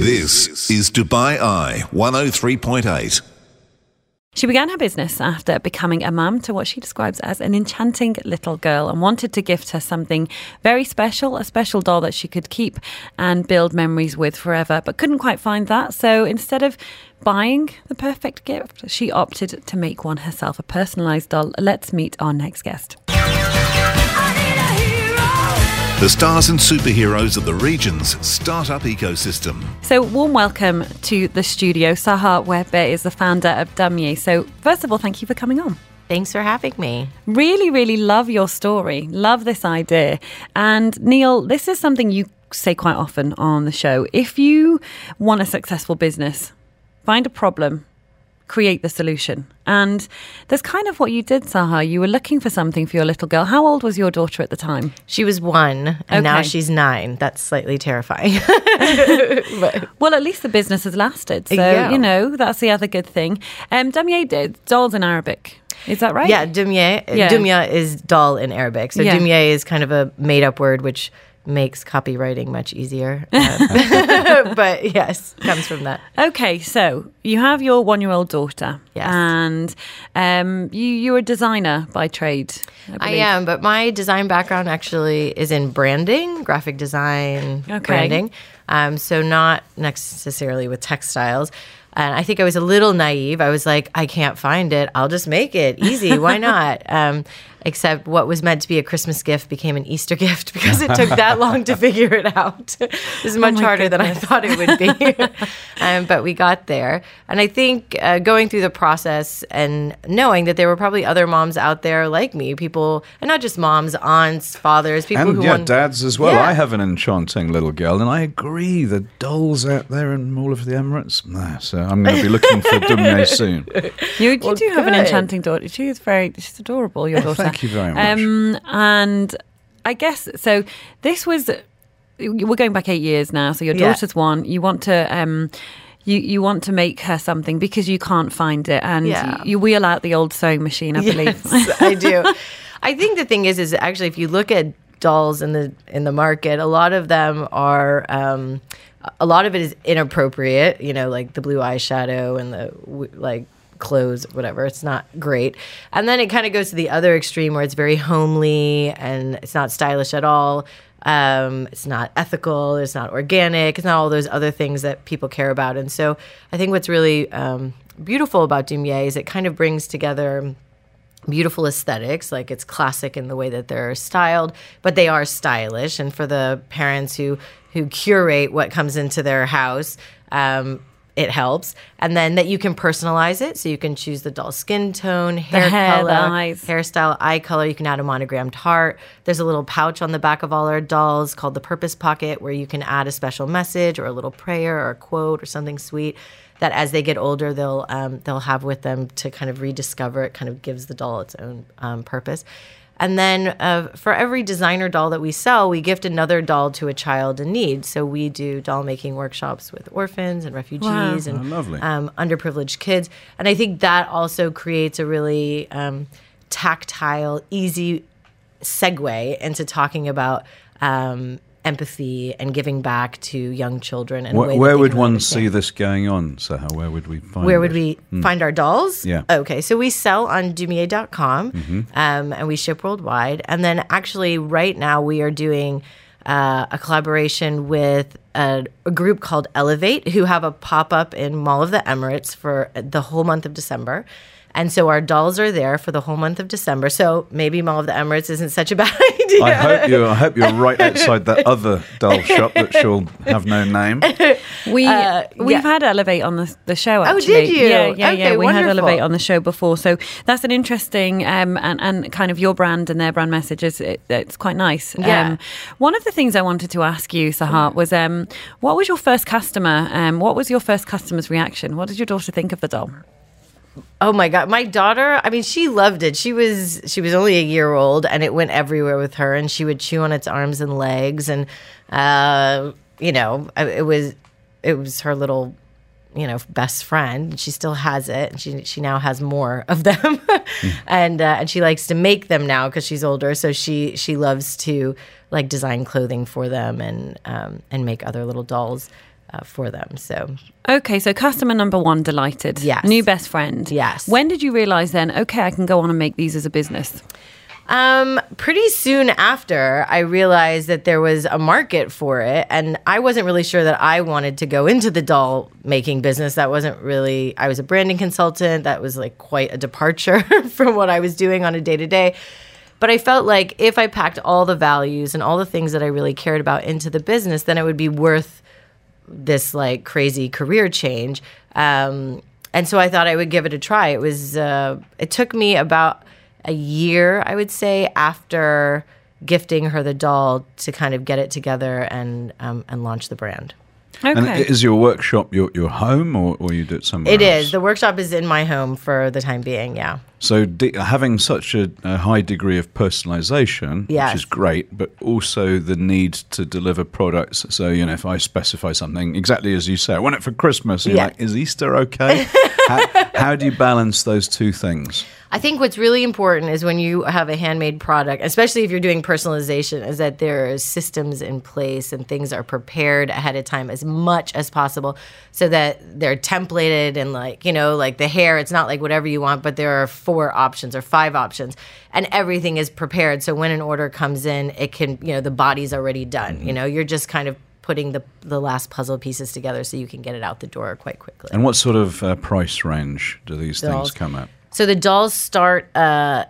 This is Dubai Eye 103.8. She began her business after becoming a mum to what she describes as an enchanting little girl and wanted to gift her something very special, a special doll that she could keep and build memories with forever, but couldn't quite find that. So instead of buying the perfect gift, she opted to make one herself, a personalised doll. Let's meet our next guest. The stars and superheroes of the region's startup ecosystem. So, warm welcome to the studio. Sahar Webber is the founder of Dumye. So, first of all, thank you for coming on. Thanks for having me. Really, really love your story. Love this idea. And Neil, this is something you say quite often on the show. If you want a successful business, find a problem, create the solution. And that's kind of what you did, Sahar. You were looking for something for your little girl. How old was your daughter at the time? She was one, and now she's nine. That's slightly terrifying. Well, at least the business has lasted. So, Yeah. you know, that's the other good thing. Um, Dumye did dolls in Arabic. Is that right? yeah, dumye. Yeah. Dumya is doll in Arabic. So Yeah. dumye is kind of a made up word which makes copywriting much easier. Uh, but yes, comes from that. Okay, so you have your one-year-old daughter, Yes. and um, you you're a designer by trade. I, I am, but my design background actually is in branding, graphic design, Okay. branding. Um, so not necessarily with textiles. And I think I was a little naive. I was like, I can't find it. I'll just make it easy. Why not? Except what was meant to be a Christmas gift became an Easter gift because it took that long to figure it out. it was much my harder than I thought it would be. um, but we got there. And I think uh, going through the process and knowing that there were probably other moms out there like me, people, and not just moms, aunts, fathers, people And who yeah, want dads as well. Yeah. I have an enchanting little girl, and I agree. The dolls out there in all of the Emirates. Nah, so I'm going to be looking for Dumye soon. You, you Well, do have an enchanting daughter. She is very, she's adorable. Your daughter. Thank you very much. Um, and I guess so. This was we're going back eight years now. So your Yeah. daughter's one. You want to. Um, you, you want to make her something because you can't find it, and Yeah. you, you wheel out the old sewing machine, I believe. Yes, I do. I think the thing is, is actually if you look at dolls in the in the market, a lot of them are. Um, a lot of it is inappropriate, you know, like the blue eyeshadow and the like clothes, whatever. It's not great. And then it kind of goes to the other extreme where it's very homely and it's not stylish at all. Um, it's not ethical. It's not organic. It's not all those other things that people care about. And so I think what's really um, beautiful about Dumye is it kind of brings together beautiful aesthetics like it's classic in the way that they're styled but they are stylish and for the parents who who curate what comes into their house um, it helps. And then that you can personalize it. So you can choose the doll skin tone hair, hair, color eyes. hairstyle eye color. You can add a monogrammed heart. There's a little pouch on the back of all our dolls called the purpose pocket where you can add a special message or a little prayer or a quote or something sweet that as they get older they'll um, they'll have with them to kind of rediscover it kind of gives the doll its own um, purpose and then uh, for every designer doll that we sell we gift another doll to a child in need. So we do doll making workshops with orphans and refugees and Oh, um, underprivileged kids. And i think that also creates a really um, tactile easy segue into talking about um, empathy and giving back to young children. In a Where, would one understand. see this going on, Sahar? Where would we find Where would it? we find our dolls? Yeah. Okay, so we sell on Dumye.com um, and we ship worldwide. And then actually, right now, we are doing uh, a collaboration with a, a group called Elevate, who have a pop up in Mall of the Emirates for the whole month of December. And so our dolls are there for the whole month of December. So maybe Mall of the Emirates isn't such a bad idea. I hope you. I hope you're right outside that other doll shop that shall have no name. We Uh, we've yeah. had Elevate on the the show. Oh, did you? Yeah, yeah, yeah. Okay, We had. Elevate on the show before, so that's an interesting um, and and kind of your brand and their brand message is it, it's quite nice. Yeah. Um, one of the things I wanted to ask you, Sahar, was um, what was your first customer? Um, what was your first customer's reaction? What did your daughter think of the doll? Oh my god, my daughter, I mean she loved it. She was she was only a year old and it went everywhere with her and she would chew on its arms and legs and uh you know, it was it was her little you know best friend she still has it and she she now has more of them and uh, and she likes to make them now because she's older so she she loves to like design clothing for them and um, and make other little dolls uh, for them. So Okay, so customer number one delighted. Yes. New best friend. Yes. When did you realize then, okay, I can go on and make these as a business? Um, pretty soon after, I realized that there was a market for it, and I wasn't really sure that I wanted to go into the doll making business. That wasn't really. I was a branding consultant. That was like quite a departure from what I was doing on a day to day. But I felt like if I packed all the values and all the things that I really cared about into the business, then it would be worth this like crazy career change. Um, and so I thought I would give it a try. It was. Uh, it took me about a year, I would say, after gifting her the doll to kind of get it together and um, and launch the brand. Okay. And is your workshop your, your home or, or you do it somewhere It else? is. The workshop is in my home for the time being. Yeah. So de- having such a, a high degree of personalization, Yes. which is great, but also the need to deliver products. So you know, if I specify something exactly as you say, I want it for Christmas. You're Yeah. like, is Easter okay? how, how do you balance those two things? I think what's really important is when you have a handmade product, especially if you're doing personalization, is that there are systems in place and things are prepared ahead of time as much as possible so that they're templated and like, you know, like the hair, it's not like whatever you want, but there are four options or five options and everything is prepared. So when an order comes in, it can, you know, the body's already done. You know, you're just kind of putting the the last puzzle pieces together so you can get it out the door quite quickly. And what sort of uh, price range do these Dolls. things come at? So the dolls start. Uh,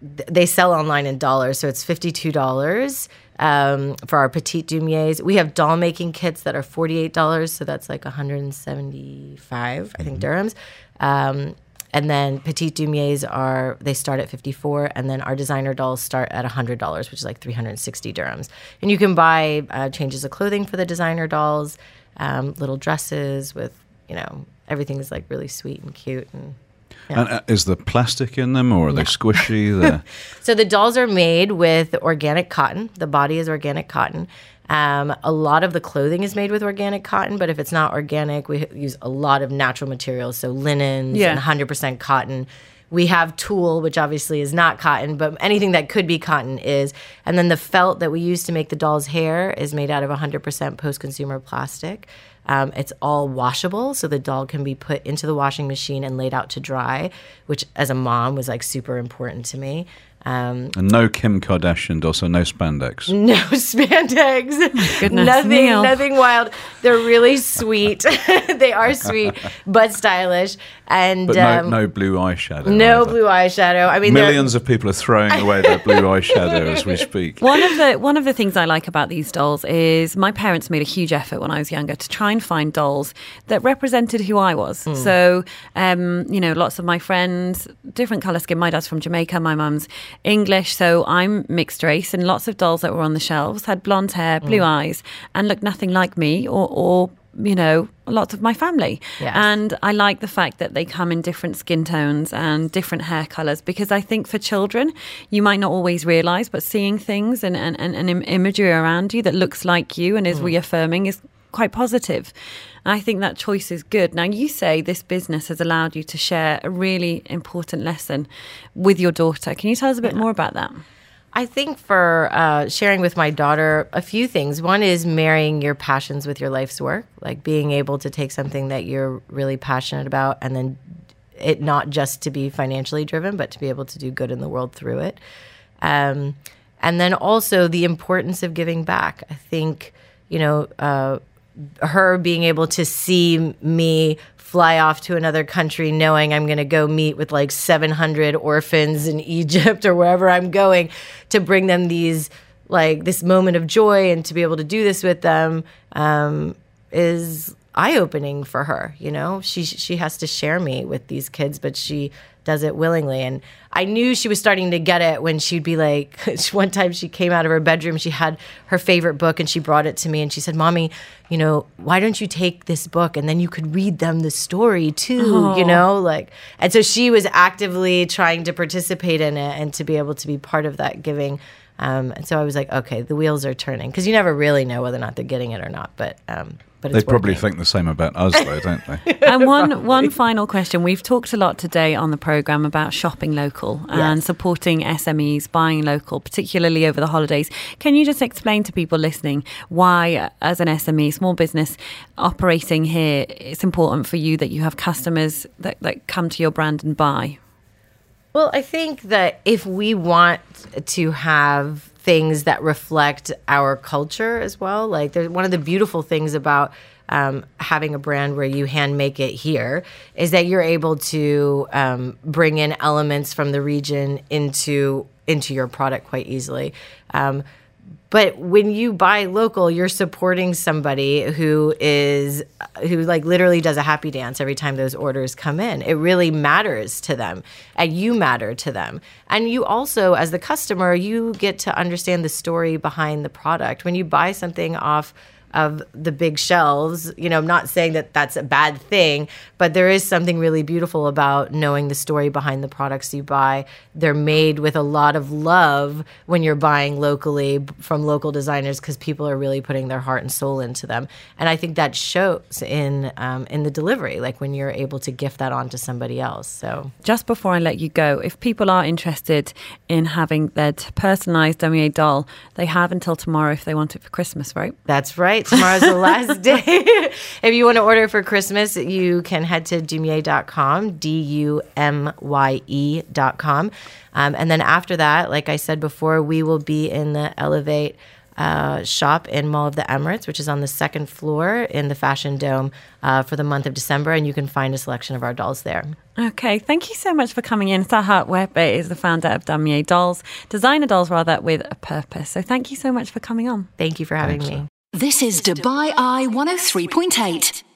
they sell online in dollars, so it's fifty-two dollars um, for our petite Dumyes. We have doll making kits that are forty-eight dollars, so that's like one hundred and seventy-five, I think, dirhams. Um, and then petite Dumyes are they start at fifty-four, and then our designer dolls start at hundred dollars, which is like three hundred and sixty dirhams. And you can buy uh, changes of clothing for the designer dolls, um, little dresses with you know everything is like really sweet and cute and. And uh, is there plastic in them, or are they squishy? So the dolls are made with organic cotton. The body is organic cotton. Um, a lot of the clothing is made with organic cotton, but if it's not organic, we use a lot of natural materials, so linens Yeah. and 100% cotton. We have tulle, which obviously is not cotton, but anything that could be cotton is. And then the felt that we use to make the doll's hair is made out of 100% post consumer plastic. Um, it's all washable, so the doll can be put into the washing machine and laid out to dry, which as a mom was like super important to me. Um, and no Kim Kardashian, also no spandex. no spandex. Goodness, nothing, Neil. nothing wild. They're really sweet. they are sweet, but stylish. And But no, um, no blue eyeshadow. no either. blue eyeshadow. I mean, Millions of people are throwing away their blue eyeshadow as we speak. One of the one of the things I like about these dolls is my parents made a huge effort when I was younger to try and find dolls that represented who I was. Hmm. So, um, you know, lots of my friends, different color skin. My dad's from Jamaica, my mum's English, so I'm mixed race, and lots of dolls that were on the shelves had blonde hair, blue Hmm. eyes, and looked nothing like me or. Or you know, lots of my family. Yes. And I like the fact that they come in different skin tones and different hair colors because I think for children, you might not always realize, but seeing things and, and, and, and imagery around you that looks like you and is hmm. reaffirming is quite positive. And I think that choice is good. Now, you say this business has allowed you to share a really important lesson with your daughter. Can you tell us a bit more about that? I think for uh, sharing with my daughter a few things. One is marrying your passions with your life's work, like being able to take something that you're really passionate about and then it not just to be financially driven, but to be able to do good in the world through it. Um, and then also the importance of giving back. I think, you know, uh, her being able to see me fly off to another country knowing I'm going to go meet with like 700 orphans in Egypt or wherever I'm going to bring them these like this moment of joy and to be able to do this with them um, is eye-opening for her you know? She she has to share me with these kids but she does it willingly. And i knew she was starting to get it when she'd be like one time she came out of her bedroom she had her favorite book and she brought it to me and she said mommy you know why don't you take this book and then you could read them the story too you oh. know? Like and so she was actively trying to participate in it and to be able to be part of that giving um, and so I was like, okay, the wheels are turning because you never really know whether or not they're getting it or not. But um, but They probably working. think the same about us, though, don't they? and one one final question. We've talked a lot today on the program about shopping local and supporting SMEs, buying local, particularly over the holidays. Can you just explain to people listening why, as an SME, small business operating here, it's important for you that you have customers that, that come to your brand and buy? Well, I think that if we want to have things that reflect our culture as well, like there's one of the beautiful things about um, having a brand where you hand make it here is that you're able to um, bring in elements from the region into into your product quite easily. Um, but when you buy local you're supporting somebody who is who like literally does a happy dance every time those orders come in. It really matters to them and you matter to them. And you also as the customer you get to understand the story behind the product. When you buy something off of the big shelves. You know, I'm not saying that that's a bad thing, but there is something really beautiful about knowing the story behind the products you buy. They're made with a lot of love when you're buying locally from local designers because people are really putting their heart and soul into them. And I think that shows in um, in the delivery, like when you're able to gift that on to somebody else. So Just before I let you go, if people are interested in having their personalised Dumye doll, they have until tomorrow if they want it for Christmas, right? That's right. Tomorrow's the last day. if you want to order for Christmas, you can head to dumye.com, D U M Y E.com. Um, and then after that, like I said before, we will be in the Elevate uh, shop in Mall of the Emirates, which is on the second floor in the Fashion Dome uh, for the month of December. And you can find a selection of our dolls there. Okay, thank you so much for coming in. Sahar Webber is the founder of Dumye Dolls, designer dolls rather, with a purpose. So thank you so much for coming on. Thank you for having Thanks, me. This is Dubai Eye 103.8.